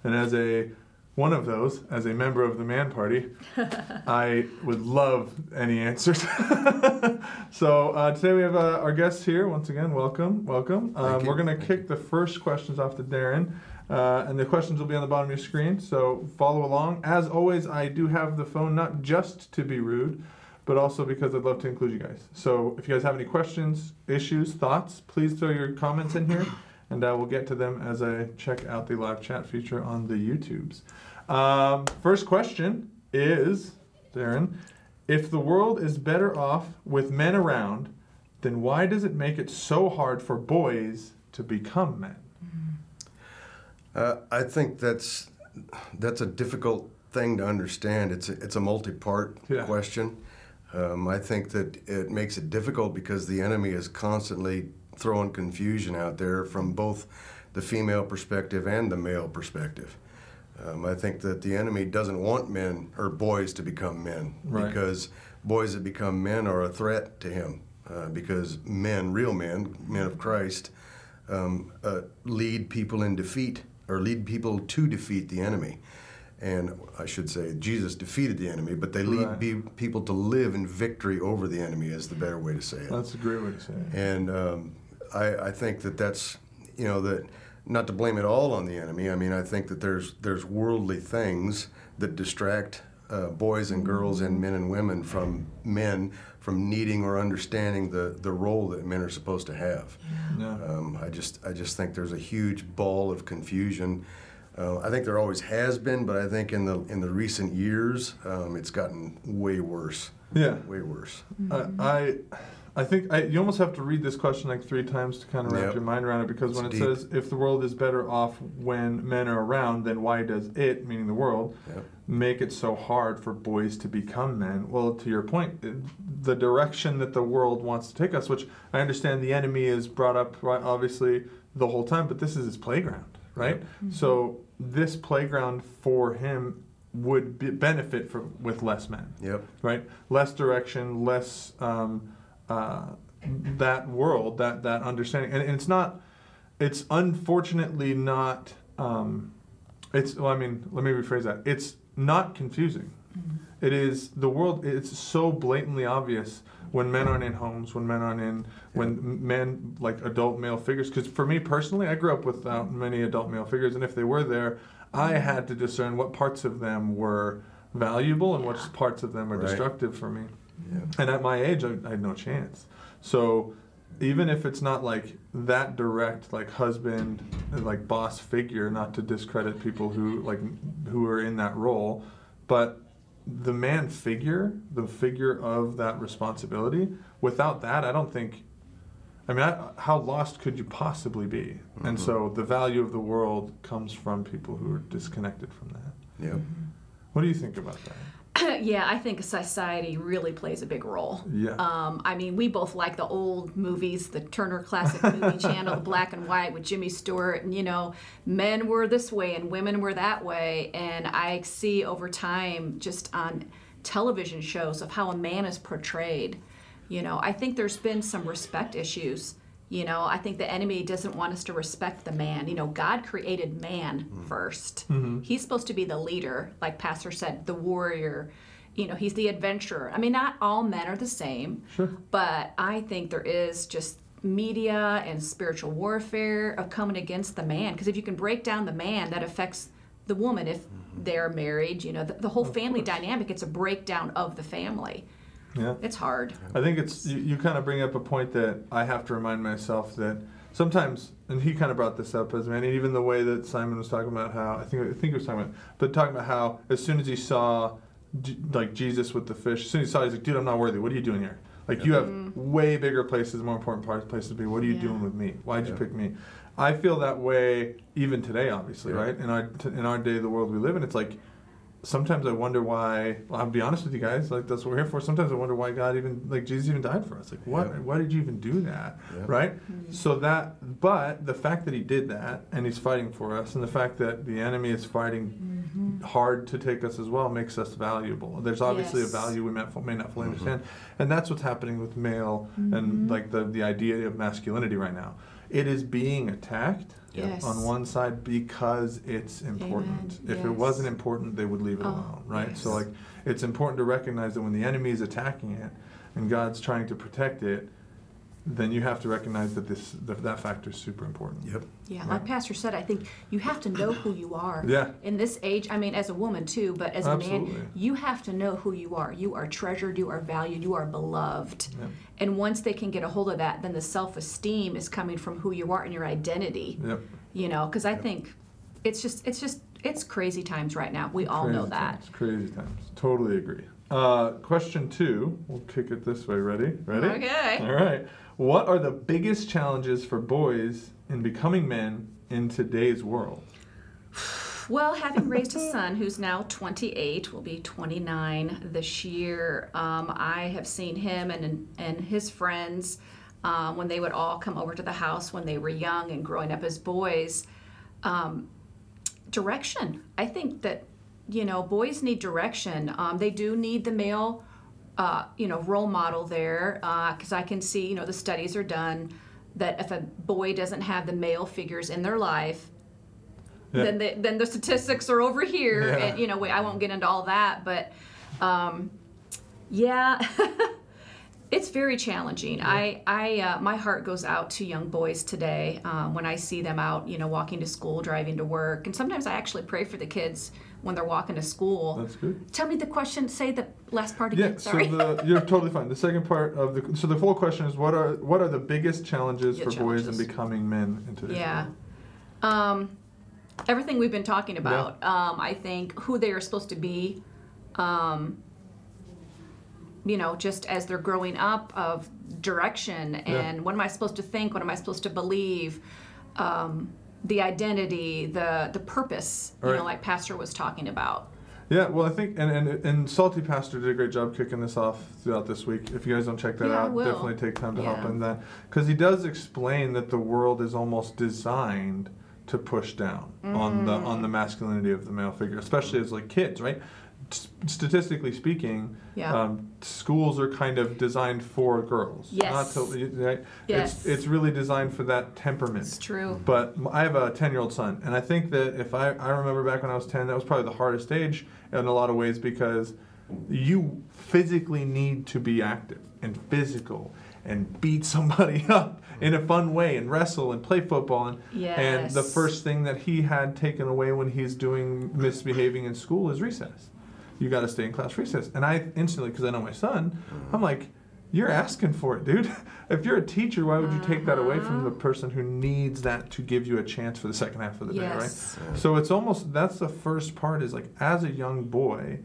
[SPEAKER 2] And as a one of those, as a member of the man party, I would love any answers. so uh, today we have uh, our guests here. Once again, welcome, welcome. Um, we're going to kick the first questions off to Darren. Uh, and the questions will be on the bottom of your screen, so follow along. As always, I do have the phone not just to be rude, but also because I'd love to include you guys. So if you guys have any questions, issues, thoughts, please throw your comments in here, and I will get to them as I check out the live chat feature on the YouTubes. Um, first question is, Darren, if the world is better off with men around, then why does it make it so hard for boys to become men?
[SPEAKER 3] Uh, I think that's that's a difficult thing to understand. It's a, it's a multi-part yeah. question. Um, I think that it makes it difficult because the enemy is constantly throwing confusion out there from both the female perspective and the male perspective. Um, I think that the enemy doesn't want men or boys to become men right. because boys that become men are a threat to him. Uh, because men, real men, men of Christ, um, uh, lead people in defeat or lead people to defeat the enemy. And I should say, Jesus defeated the enemy, but they lead right. be, people to live in victory over the enemy, is the better way to say it.
[SPEAKER 2] That's a great way to say it.
[SPEAKER 3] And um, I, I think that that's, you know, that not to blame it all on the enemy. I mean, I think that there's there's worldly things that distract uh, boys and girls and men and women from men from needing or understanding the, the role that men are supposed to have. Yeah. Um, I just I just think there's a huge ball of confusion. Uh, I think there always has been, but I think in the in the recent years, um, it's gotten way worse.
[SPEAKER 2] Yeah,
[SPEAKER 3] way worse.
[SPEAKER 2] Mm-hmm. I I think I, you almost have to read this question like three times to kind of wrap yep. your mind around it because it's when it deep. says if the world is better off when men are around, then why does it, meaning the world, yep. make it so hard for boys to become men? Well, to your point, the direction that the world wants to take us, which I understand the enemy is brought up right, obviously the whole time, but this is his playground, right? Yep. Mm-hmm. So this playground for him would be, benefit from with less men.
[SPEAKER 3] Yep.
[SPEAKER 2] Right. Less direction, less. Um, uh, that world, that that understanding, and, and, it's not. It's unfortunately not. Um, it's well, I mean, let me rephrase that. It's not confusing. Mm-hmm. It is the world. It's so blatantly obvious when men aren't in homes, when men aren't in, when men like adult male figures. Because for me personally, I grew up without many adult male figures, and if they were there, I mm-hmm. had to discern what parts of them were valuable and what parts of them were right. destructive for me. Yeah. And at my age, I, I had no chance. So even if it's not like that direct, like husband, like boss figure, not to discredit people who like who are in that role, but the man figure, the figure of that responsibility. Without that, I don't think. I mean, I, how lost could you possibly be? Mm-hmm. And so the value of the world comes from people who are disconnected from that.
[SPEAKER 3] Yeah.
[SPEAKER 2] What do you think about that?
[SPEAKER 4] yeah, I think society really plays a big role.
[SPEAKER 2] Yeah.
[SPEAKER 4] Um, I mean, we both like the old movies, the Turner Classic Movie Channel, the black and white with Jimmy Stewart, and you know, men were this way and women were that way. And I see over time, just on television shows, of how a man is portrayed. You know, I think there's been some respect issues you know, I think the enemy doesn't want us to respect the man. You know, God created man mm. 1st mm-hmm. He's supposed to be the leader, like Pastor said, the warrior. You know, he's the adventurer. I mean, not all men are the same,
[SPEAKER 2] sure.
[SPEAKER 4] but I think there is just media and spiritual warfare of coming against the man. Because if you can break down the man, that affects the woman if mm-hmm. they're married. You know, the, the whole of family course. dynamic. It's a breakdown of the family.
[SPEAKER 2] Yeah.
[SPEAKER 4] It's hard.
[SPEAKER 2] I think it's you, you kind of bring up a point that I have to remind myself that sometimes, and he kind of brought this up as man, even the way that Simon was talking about how I think I think he was talking about, but talking about how as soon as he saw like Jesus with the fish, as soon as he saw, it, he's like, dude, I'm not worthy. What are you doing here? Like you have mm-hmm. way bigger places, more important parts, places to be. What are you
[SPEAKER 4] Yeah.
[SPEAKER 2] doing with me? Why'd you pick me? I feel that way even today, obviously,
[SPEAKER 3] Yeah.
[SPEAKER 2] right? In our t- in our day, the world we live in, it's like sometimes I wonder why. Well, I'll be honest with you guys. Like that's what we're here for. Sometimes I wonder why God even like Jesus even died for us. Like what?
[SPEAKER 3] Yeah.
[SPEAKER 2] Why did you even do that?
[SPEAKER 3] Yeah.
[SPEAKER 2] Right? Mm-hmm. So that, but the fact that He did that and He's fighting for us, and the fact that the enemy is fighting mm-hmm. hard to take us as well makes us valuable. There's obviously
[SPEAKER 4] Yes.
[SPEAKER 2] a value we may, may not fully mm-hmm. understand, and that's what's happening with male and like the the idea of masculinity right now. It is being attacked
[SPEAKER 4] Yes.
[SPEAKER 2] on one side because it's important.
[SPEAKER 4] Amen.
[SPEAKER 2] If it wasn't important, they would leave it
[SPEAKER 4] Oh,
[SPEAKER 2] alone, right? So like it's important to recognize that when the enemy is attacking it and God's trying to protect it, then you have to recognize that this that, that factor is super important.
[SPEAKER 3] Yep.
[SPEAKER 4] Yeah,
[SPEAKER 2] Right.
[SPEAKER 4] like Pastor said, I think you have to know who you are.
[SPEAKER 2] Yeah.
[SPEAKER 4] In this age, I mean, as a woman too, but as a man, you have to know who you are. You are treasured, you are valued, you are beloved.
[SPEAKER 2] Yeah.
[SPEAKER 4] And once they can get a hold of that, then the self esteem is coming from who you are and your identity.
[SPEAKER 2] Yep.
[SPEAKER 4] You know, because I think it's just, it's just, it's crazy times right now. We all know that.
[SPEAKER 2] Times, crazy times. Totally agree. Uh, question two. We'll kick it this way. Ready? Ready?
[SPEAKER 4] Okay.
[SPEAKER 2] All right. What are the biggest challenges for boys in becoming men in today's world?
[SPEAKER 4] Well, having raised a son who's now 28, will be 29 this year, um, I have seen him and and his friends um, when they would all come over to the house when they were young and growing up as boys. Um, direction. I think that you know boys need direction. Um, they do need the male, uh, you know, role model there because I can see you know the studies are done that if a boy doesn't have the male figures in their life
[SPEAKER 2] Yeah.
[SPEAKER 4] then the, then the statistics are over here
[SPEAKER 2] Yeah.
[SPEAKER 4] and you know we, i won't get into all that but um, yeah it's very challenging i i uh, my heart goes out to young boys today um, when i see them out you know walking to school driving to work and sometimes i actually pray for the kids when they're walking to school
[SPEAKER 2] That's good.
[SPEAKER 4] tell me the question say the last part
[SPEAKER 2] Yeah,
[SPEAKER 4] again
[SPEAKER 2] so
[SPEAKER 4] sorry
[SPEAKER 2] the, you're totally fine. The second part of the so the full question is what are what are the biggest challenges
[SPEAKER 4] Yeah,
[SPEAKER 2] for boys in becoming men in today's
[SPEAKER 4] Yeah.
[SPEAKER 2] world?
[SPEAKER 4] Um, everything we've been talking about. Um, I think who they are supposed to be. Um, you know, just as they're growing up, of direction and what am I supposed to think? What am I supposed to believe? Um, the identity, the the purpose. You
[SPEAKER 2] Right.
[SPEAKER 4] know, like Pastor was talking about.
[SPEAKER 2] Yeah, well, I think and, and and Salty Pastor did a great job kicking this off throughout this week. If you guys don't check that
[SPEAKER 4] Yeah,
[SPEAKER 2] out, definitely take time to help
[SPEAKER 4] Yeah.
[SPEAKER 2] in that because he does explain that the world is almost designed to push down on the on
[SPEAKER 4] Mm.
[SPEAKER 2] the masculinity of the male figure, especially as like kids, right? Statistically speaking,
[SPEAKER 4] Yeah.
[SPEAKER 2] um, schools are kind of designed for girls.
[SPEAKER 4] Yes.
[SPEAKER 2] Not to, right?
[SPEAKER 4] Yes.
[SPEAKER 2] It's it's really designed for that temperament.
[SPEAKER 4] It's true.
[SPEAKER 2] But I have a 10 year old son, and I think that if I, I remember back when I was 10, that was probably the hardest age in a lot of ways because you physically need to be active and physical and beat somebody up in a fun way and wrestle and play football. And, and the first thing that he had taken away when he's doing misbehaving in school is recess. You got to stay in class recess. And I instantly, because I know my son, I'm like, you're asking for it, dude. if you're a teacher, why would you take that away from the
[SPEAKER 4] Uh-huh.
[SPEAKER 2] person who needs that to give you a chance for the second half of the
[SPEAKER 4] Yes.
[SPEAKER 2] day, right? So it's almost that's the first part is like as a young boy,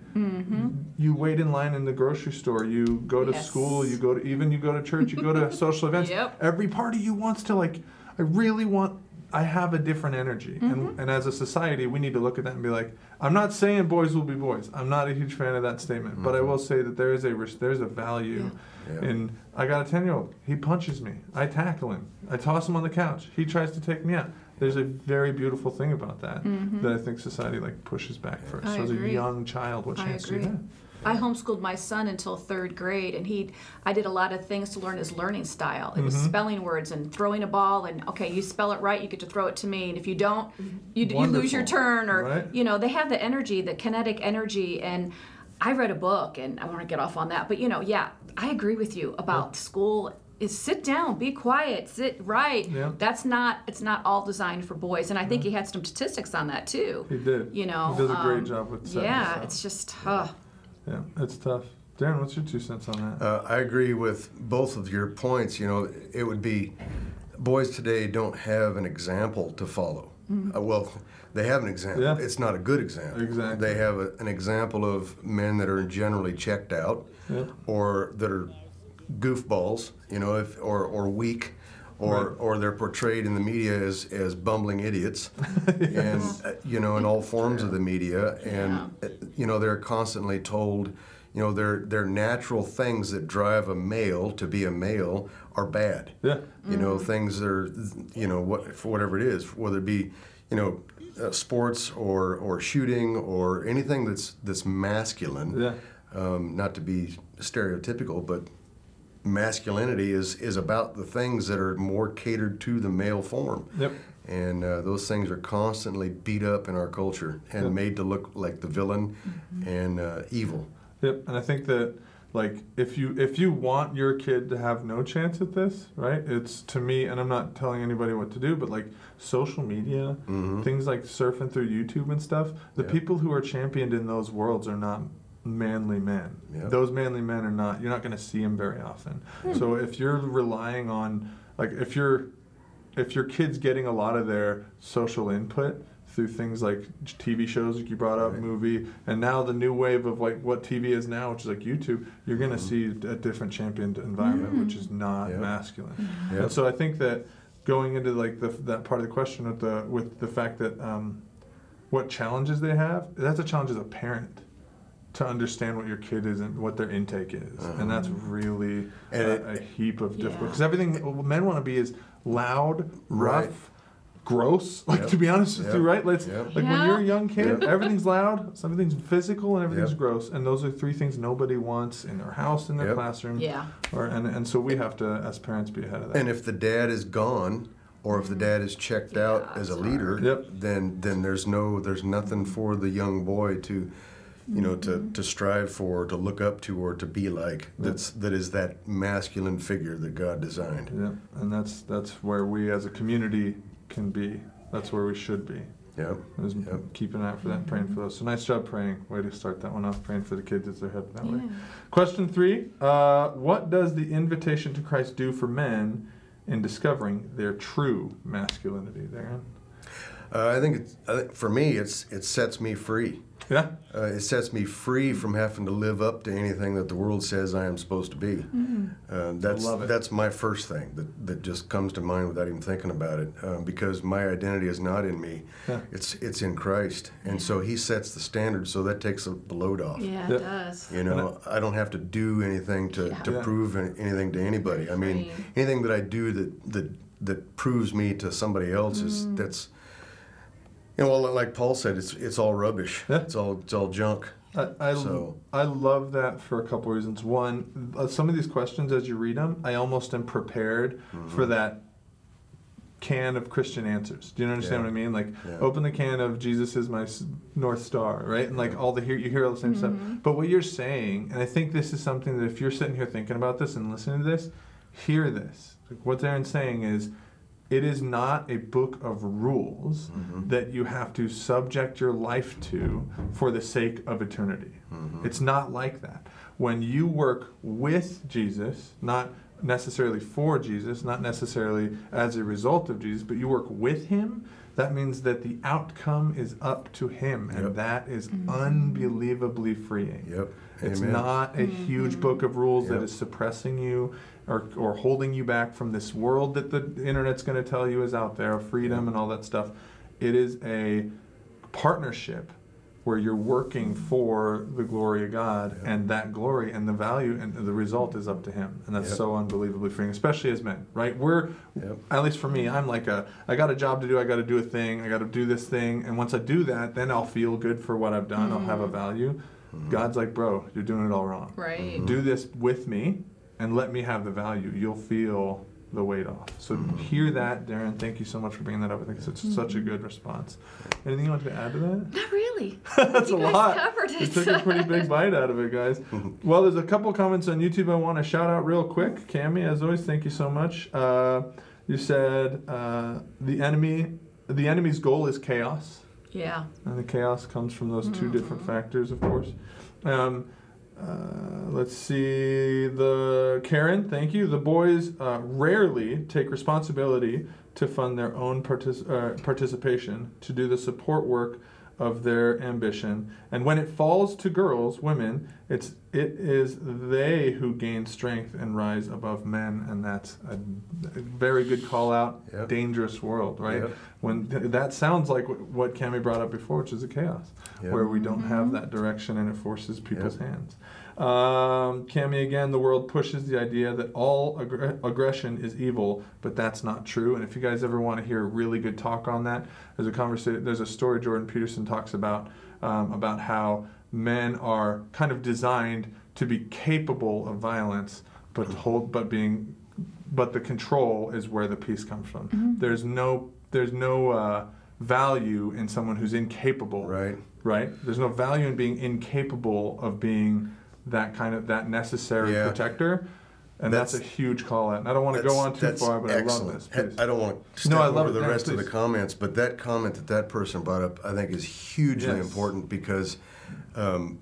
[SPEAKER 2] you wait in line in the grocery store, you go to
[SPEAKER 4] Yes.
[SPEAKER 2] school, you go to even you go to church, you go to social events.
[SPEAKER 4] Yep.
[SPEAKER 2] Every part of you wants to like, I really want. I have a different energy, and, mm-hmm. and as a society, we need to look at that and be like, I'm not saying boys will be boys. I'm not a huge fan of that statement, but I mm-hmm. will say that there is a res- there's a value
[SPEAKER 3] Yeah.
[SPEAKER 2] in. I got a ten year old. He punches me. I tackle him. I toss him on the couch. He tries to take me out. There's a very beautiful thing about that mm-hmm. that I think society like pushes back first.
[SPEAKER 4] I
[SPEAKER 2] so as a young child, what
[SPEAKER 4] I
[SPEAKER 2] chance do you have?
[SPEAKER 4] I homeschooled my son until third grade, and he, I did a lot of things to learn his learning style. It was
[SPEAKER 2] Mm-hmm.
[SPEAKER 4] spelling words and throwing a ball, and okay, you spell it right, you get to throw it to me, and if you don't, you, you lose your turn, or
[SPEAKER 2] Right.
[SPEAKER 4] you know, they have the energy, the kinetic energy, and I read a book, and I want to get off on that, but you know, yeah, I agree with you about school. Is sit down, be quiet, sit right.
[SPEAKER 2] Yeah.
[SPEAKER 4] That's not. It's not all designed for boys, and I think he had some statistics on that too.
[SPEAKER 2] He did.
[SPEAKER 4] You know,
[SPEAKER 2] he does a great
[SPEAKER 4] um,
[SPEAKER 2] job with
[SPEAKER 4] Yeah, it's just. Uh,
[SPEAKER 2] yeah, it's tough. Darren, what's your two cents on that?
[SPEAKER 3] Uh, I agree with both of your points. You know, it would be boys today don't have an example to follow. Uh, well, they have an example.
[SPEAKER 2] Yeah.
[SPEAKER 3] It's not a good example.
[SPEAKER 2] Exactly.
[SPEAKER 3] They have a, an example of men that are generally checked out,
[SPEAKER 2] Yeah.
[SPEAKER 3] or that are goofballs, you know, if or or weak. Or,
[SPEAKER 2] Right.
[SPEAKER 3] or they're portrayed in the media as, as bumbling idiots, and uh, you know in all forms of the media, and uh, you know they're constantly told, you know their their natural things that drive a male to be a male are bad.
[SPEAKER 2] Yeah.
[SPEAKER 3] You know, things that are, you know, what for whatever it is, whether it be, you know, uh, sports or or shooting or anything that's that's masculine.
[SPEAKER 2] Yeah.
[SPEAKER 3] Um, not to be stereotypical, but masculinity is is about the things that are more catered to the male form.
[SPEAKER 2] Yep.
[SPEAKER 3] And uh, those things are constantly beat up in our culture and
[SPEAKER 2] Yep.
[SPEAKER 3] made to look like the villain and uh, evil.
[SPEAKER 2] Yep, and I think that like if you if you want your kid to have no chance at this, right? It's to me, and I'm not telling anybody what to do, but like social media, things like surfing through YouTube and stuff. The
[SPEAKER 3] Yeah.
[SPEAKER 2] people who are championed in those worlds are not manly men.
[SPEAKER 3] Yep.
[SPEAKER 2] Those manly men are not. You're not going to see them very often. So if you're relying on like if you're if your kid's getting a lot of their social input through things like TV shows, like you brought up,
[SPEAKER 3] Right.
[SPEAKER 2] movie, and now the new wave of like what TV is now, which is like YouTube, you're gonna
[SPEAKER 3] Mm-hmm.
[SPEAKER 2] see a different championed environment, which is not
[SPEAKER 3] Yeah.
[SPEAKER 2] masculine.
[SPEAKER 3] Yeah.
[SPEAKER 2] And so I think that going into like the, that part of the question with the with the fact that um, what challenges they have, that's a challenge as a parent to understand what your kid is and what their intake is, and that's really
[SPEAKER 3] Uh-huh. And
[SPEAKER 2] a,
[SPEAKER 3] it-
[SPEAKER 2] a heap of difficult.
[SPEAKER 4] Yeah.
[SPEAKER 2] Because everything men want to be is loud, rough.
[SPEAKER 3] Right.
[SPEAKER 2] Gross, like
[SPEAKER 3] Yep.
[SPEAKER 2] to be honest with you, right? Let's
[SPEAKER 3] Yep.
[SPEAKER 2] like when you're a young kid,
[SPEAKER 3] Yep.
[SPEAKER 2] everything's loud, everything's physical, and everything's
[SPEAKER 3] Yep.
[SPEAKER 2] gross, and those are three things nobody wants in their house, in their
[SPEAKER 3] Yep.
[SPEAKER 2] classroom,
[SPEAKER 4] Yeah.
[SPEAKER 2] or and, and so we have to, as parents, be ahead of that.
[SPEAKER 3] And if the dad is gone, or if the dad is checked out
[SPEAKER 4] Mm-hmm.
[SPEAKER 3] As a leader.
[SPEAKER 2] Yep.
[SPEAKER 3] then then there's no there's nothing for the young boy to, you know,
[SPEAKER 4] Mm-hmm.
[SPEAKER 3] to, to strive for, to look up to, or to be like. That's that is that masculine figure that God designed.
[SPEAKER 2] Yeah, and that's that's where we as a community can be. That's where we should be.
[SPEAKER 3] Yeah.
[SPEAKER 2] Is
[SPEAKER 3] Yep.
[SPEAKER 2] keeping an eye for that praying for those. So nice job praying. Way to start that one off, praying for the kids as they're headed that way. Question three: uh, What does the invitation to Christ do for men in discovering their true masculinity? Darren.
[SPEAKER 3] Uh, I think it's, I think for me, it's it sets me free.
[SPEAKER 2] Yeah.
[SPEAKER 3] Uh, it sets me free from having to live up to anything that the world says I am supposed to be. Uh, that's
[SPEAKER 2] love it.
[SPEAKER 3] that's my first thing that, that just comes to mind without even thinking about it. Um, because my identity is not in me;
[SPEAKER 2] Yeah.
[SPEAKER 3] it's it's in Christ, and so He sets the standard. So that takes the load off.
[SPEAKER 4] Yeah,
[SPEAKER 2] Yeah.
[SPEAKER 4] it does.
[SPEAKER 3] You know, I don't have to do anything to,
[SPEAKER 4] Yeah.
[SPEAKER 3] to
[SPEAKER 2] Yeah.
[SPEAKER 3] prove anything to anybody. I mean, anything that I do that that that proves me to somebody else is
[SPEAKER 4] Mm.
[SPEAKER 3] that's you know, well, like Paul said, it's it's all rubbish.
[SPEAKER 2] Yeah.
[SPEAKER 3] It's all it's all junk.
[SPEAKER 2] I, I,
[SPEAKER 3] So-
[SPEAKER 2] I love that for a couple reasons. One, uh, some of these questions as you read them, I almost am prepared for
[SPEAKER 3] Mm-hmm.
[SPEAKER 2] that can of Christian answers. Do you understand
[SPEAKER 3] Yeah.
[SPEAKER 2] what I mean? Like,
[SPEAKER 3] Yeah.
[SPEAKER 2] open the can of Jesus is my North Star, right? And like all the hear you hear all the same stuff. But what you're saying, and I think this is something that if you're sitting here thinking about this and listening to this, hear this. Like, what Darren's saying is, it is not a book of rules mm-hmm. that you have to subject your life to for the sake of eternity. Mm-hmm. It's not like that. When you work with Jesus, not necessarily for Jesus, not necessarily as a result of Jesus, but you work with Him, that means that the outcome is up to Him, and
[SPEAKER 3] Yep.
[SPEAKER 2] that is mm-hmm. unbelievably freeing.
[SPEAKER 3] Yep.
[SPEAKER 2] It's
[SPEAKER 3] Amen.
[SPEAKER 2] not a huge book of rules that
[SPEAKER 3] Yep.
[SPEAKER 2] is suppressing you or, or holding you back from this world that the internet's going to tell you is out there, freedom and all that stuff. It is a partnership where you're working for the glory of God,
[SPEAKER 3] Yep.
[SPEAKER 2] and that glory and the value and the result is up to Him, and that's
[SPEAKER 3] Yep.
[SPEAKER 2] so unbelievably freeing, especially as men, right? We're
[SPEAKER 3] Yep.
[SPEAKER 2] at least for me, I'm like a I got a job to do, I got to do a thing, I got to do this thing, and once I do that, then I'll feel good for what I've done. I'll have a mm-hmm. value. Mm-hmm. God's like, bro, you're doing it all wrong.
[SPEAKER 4] Right. Mm-hmm.
[SPEAKER 2] Do this with me, and let me have the value. You'll feel the weight off. So hear that, Darren. Thank you so much for bringing that up. I think it's such a good response. Anything you want to add to that?
[SPEAKER 4] Not really.
[SPEAKER 2] That's
[SPEAKER 4] You
[SPEAKER 2] a
[SPEAKER 4] guys
[SPEAKER 2] lot.
[SPEAKER 4] covered
[SPEAKER 2] You
[SPEAKER 4] it.
[SPEAKER 2] took a pretty big bite out of it, guys. Well, there's a couple comments on YouTube I want to shout out real quick. Cami, as always, thank you so much. Uh, you said uh, the enemy, the enemy's goal is chaos,
[SPEAKER 4] Yeah.
[SPEAKER 2] and the chaos comes from those two different factors, of course. Um, Uh, let's see. The Karen, thank you. The boys uh, rarely take responsibility to fund their own partic- uh, participation to do the support work of their ambition. And when it falls to girls, women, it's it is they who gain strength and rise above men, and that's a, a very good call out.
[SPEAKER 3] Yep.
[SPEAKER 2] Dangerous world, right?
[SPEAKER 3] Yep.
[SPEAKER 2] When th- that sounds like what, what Cami brought up before, which is a chaos,
[SPEAKER 3] Yep.
[SPEAKER 2] where we don't have that direction and it forces people's
[SPEAKER 3] Yep.
[SPEAKER 2] hands. Um, Cami again, the world pushes the idea that all aggr- aggression is evil, but that's not true. And if you guys ever want to hear a really good talk on that, there's a conversation. There's a story Jordan Peterson talks about um, about how men are kind of designed to be capable of violence, but to hold, but being, but the control is where the peace comes from. There's no, there's no uh, value in someone who's incapable
[SPEAKER 3] Right.
[SPEAKER 2] right? There's no value in being incapable of being that kind of that necessary
[SPEAKER 3] Yeah.
[SPEAKER 2] protector, and that's,
[SPEAKER 3] That's-
[SPEAKER 2] a huge call out. And I don't want to go on too far, but I love this. Please.
[SPEAKER 3] I don't want to step
[SPEAKER 2] No, I love
[SPEAKER 3] over
[SPEAKER 2] it.
[SPEAKER 3] the
[SPEAKER 2] Yeah,
[SPEAKER 3] rest of the comments, but that comment that that person brought up, I think, is hugely
[SPEAKER 2] Yes.
[SPEAKER 3] important because um,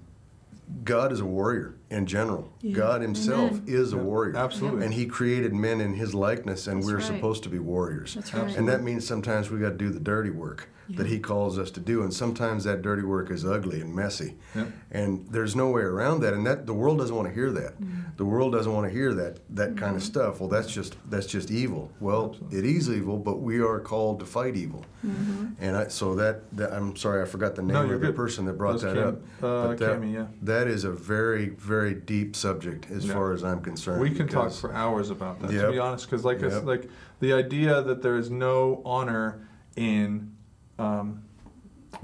[SPEAKER 3] God is a warrior in general.
[SPEAKER 4] Yeah.
[SPEAKER 3] God Himself
[SPEAKER 4] Amen.
[SPEAKER 3] is a warrior.
[SPEAKER 2] absolutely.
[SPEAKER 3] And He created men in His likeness, and
[SPEAKER 4] That's
[SPEAKER 3] we're
[SPEAKER 4] right.
[SPEAKER 3] supposed to be warriors.
[SPEAKER 4] That's right.
[SPEAKER 3] And that means sometimes we got to do the dirty work that He calls us to do, and sometimes that dirty work is ugly and messy.
[SPEAKER 2] Yep.
[SPEAKER 3] And there's no way around that, and that the world doesn't want to hear that.
[SPEAKER 4] Mm-hmm.
[SPEAKER 3] The world doesn't want to hear that that kind of stuff. Well, that's just that's just evil. Well, it is evil, but we are called to fight evil.
[SPEAKER 4] Mm-hmm.
[SPEAKER 3] And I, so that, that I'm sorry, I forgot the name
[SPEAKER 2] No,
[SPEAKER 3] of the
[SPEAKER 2] good.
[SPEAKER 3] person that brought
[SPEAKER 2] That
[SPEAKER 3] that,
[SPEAKER 2] was
[SPEAKER 3] up.
[SPEAKER 2] Uh,
[SPEAKER 3] But that,
[SPEAKER 2] Cami, yeah.
[SPEAKER 3] that is a very very deep subject as
[SPEAKER 2] Yeah.
[SPEAKER 3] far as I'm concerned.
[SPEAKER 2] we can talk for hours about that. To
[SPEAKER 3] Yep.
[SPEAKER 2] be honest, because like
[SPEAKER 3] Yep.
[SPEAKER 2] like the idea that there is no honor in um,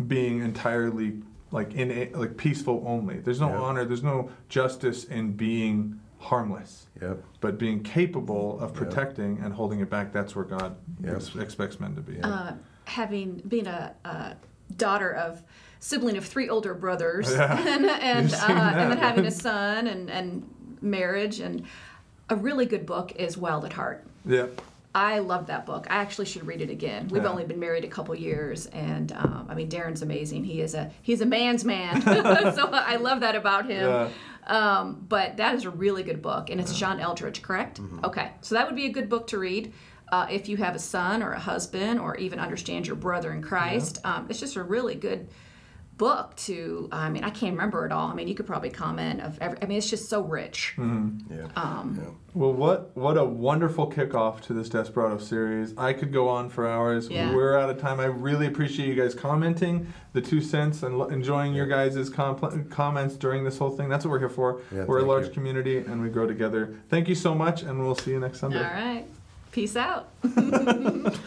[SPEAKER 2] being entirely like in a, like peaceful only. There's no
[SPEAKER 3] Yep.
[SPEAKER 2] honor. There's no justice in being harmless.
[SPEAKER 3] Yep.
[SPEAKER 2] But being capable of
[SPEAKER 3] Yep.
[SPEAKER 2] protecting and holding it back, that's where God
[SPEAKER 3] Yep.
[SPEAKER 2] ex- expects men to be.
[SPEAKER 4] uh, having been a, a daughter of sibling of three older brothers
[SPEAKER 2] Yeah.
[SPEAKER 4] and and, uh, and then having a son and, and marriage and a really good book is Wild at Heart.
[SPEAKER 2] Yeah.
[SPEAKER 4] I love that book. I actually should read it again. We've
[SPEAKER 2] Yeah.
[SPEAKER 4] only been married a couple years, and um, I mean Darren's amazing. He is a he's a man's man, so I love that about him.
[SPEAKER 2] Yeah.
[SPEAKER 4] Um, but that is a really good book, and it's John Eldredge, correct?
[SPEAKER 2] Mm-hmm.
[SPEAKER 4] Okay, so that would be a good book to read uh, if you have a son or a husband, or even understand your brother in Christ. Um, it's just a really good book to. I mean, I can't remember it all. I mean, you could probably comment of every. I mean, it's just so rich.
[SPEAKER 3] Yeah.
[SPEAKER 4] Um,
[SPEAKER 3] yeah.
[SPEAKER 2] Well, what what a wonderful kickoff to this Desperado series. I could go on for hours.
[SPEAKER 4] Yeah.
[SPEAKER 2] We're out of time. I really appreciate you guys commenting, the two cents, and lo- enjoying your guys' compl- comments during this whole thing. That's what we're here for.
[SPEAKER 3] Yeah,
[SPEAKER 2] we're a large
[SPEAKER 3] you.
[SPEAKER 2] community, and we grow together. Thank you so much, and we'll see you next Sunday.
[SPEAKER 4] all right peace out.